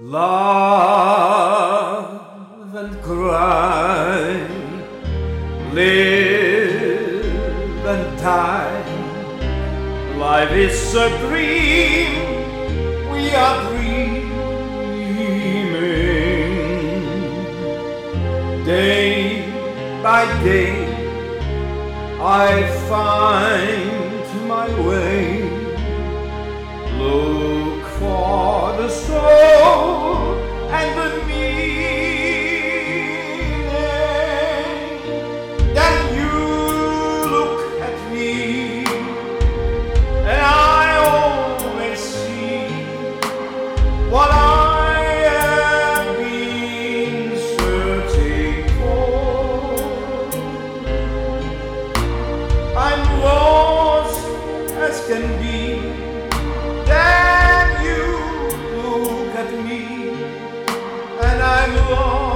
Love and cry, live and die. Life is a dream, we are dreaming. Day by day, I find my way. Look for Then you look at me, and I'm lost.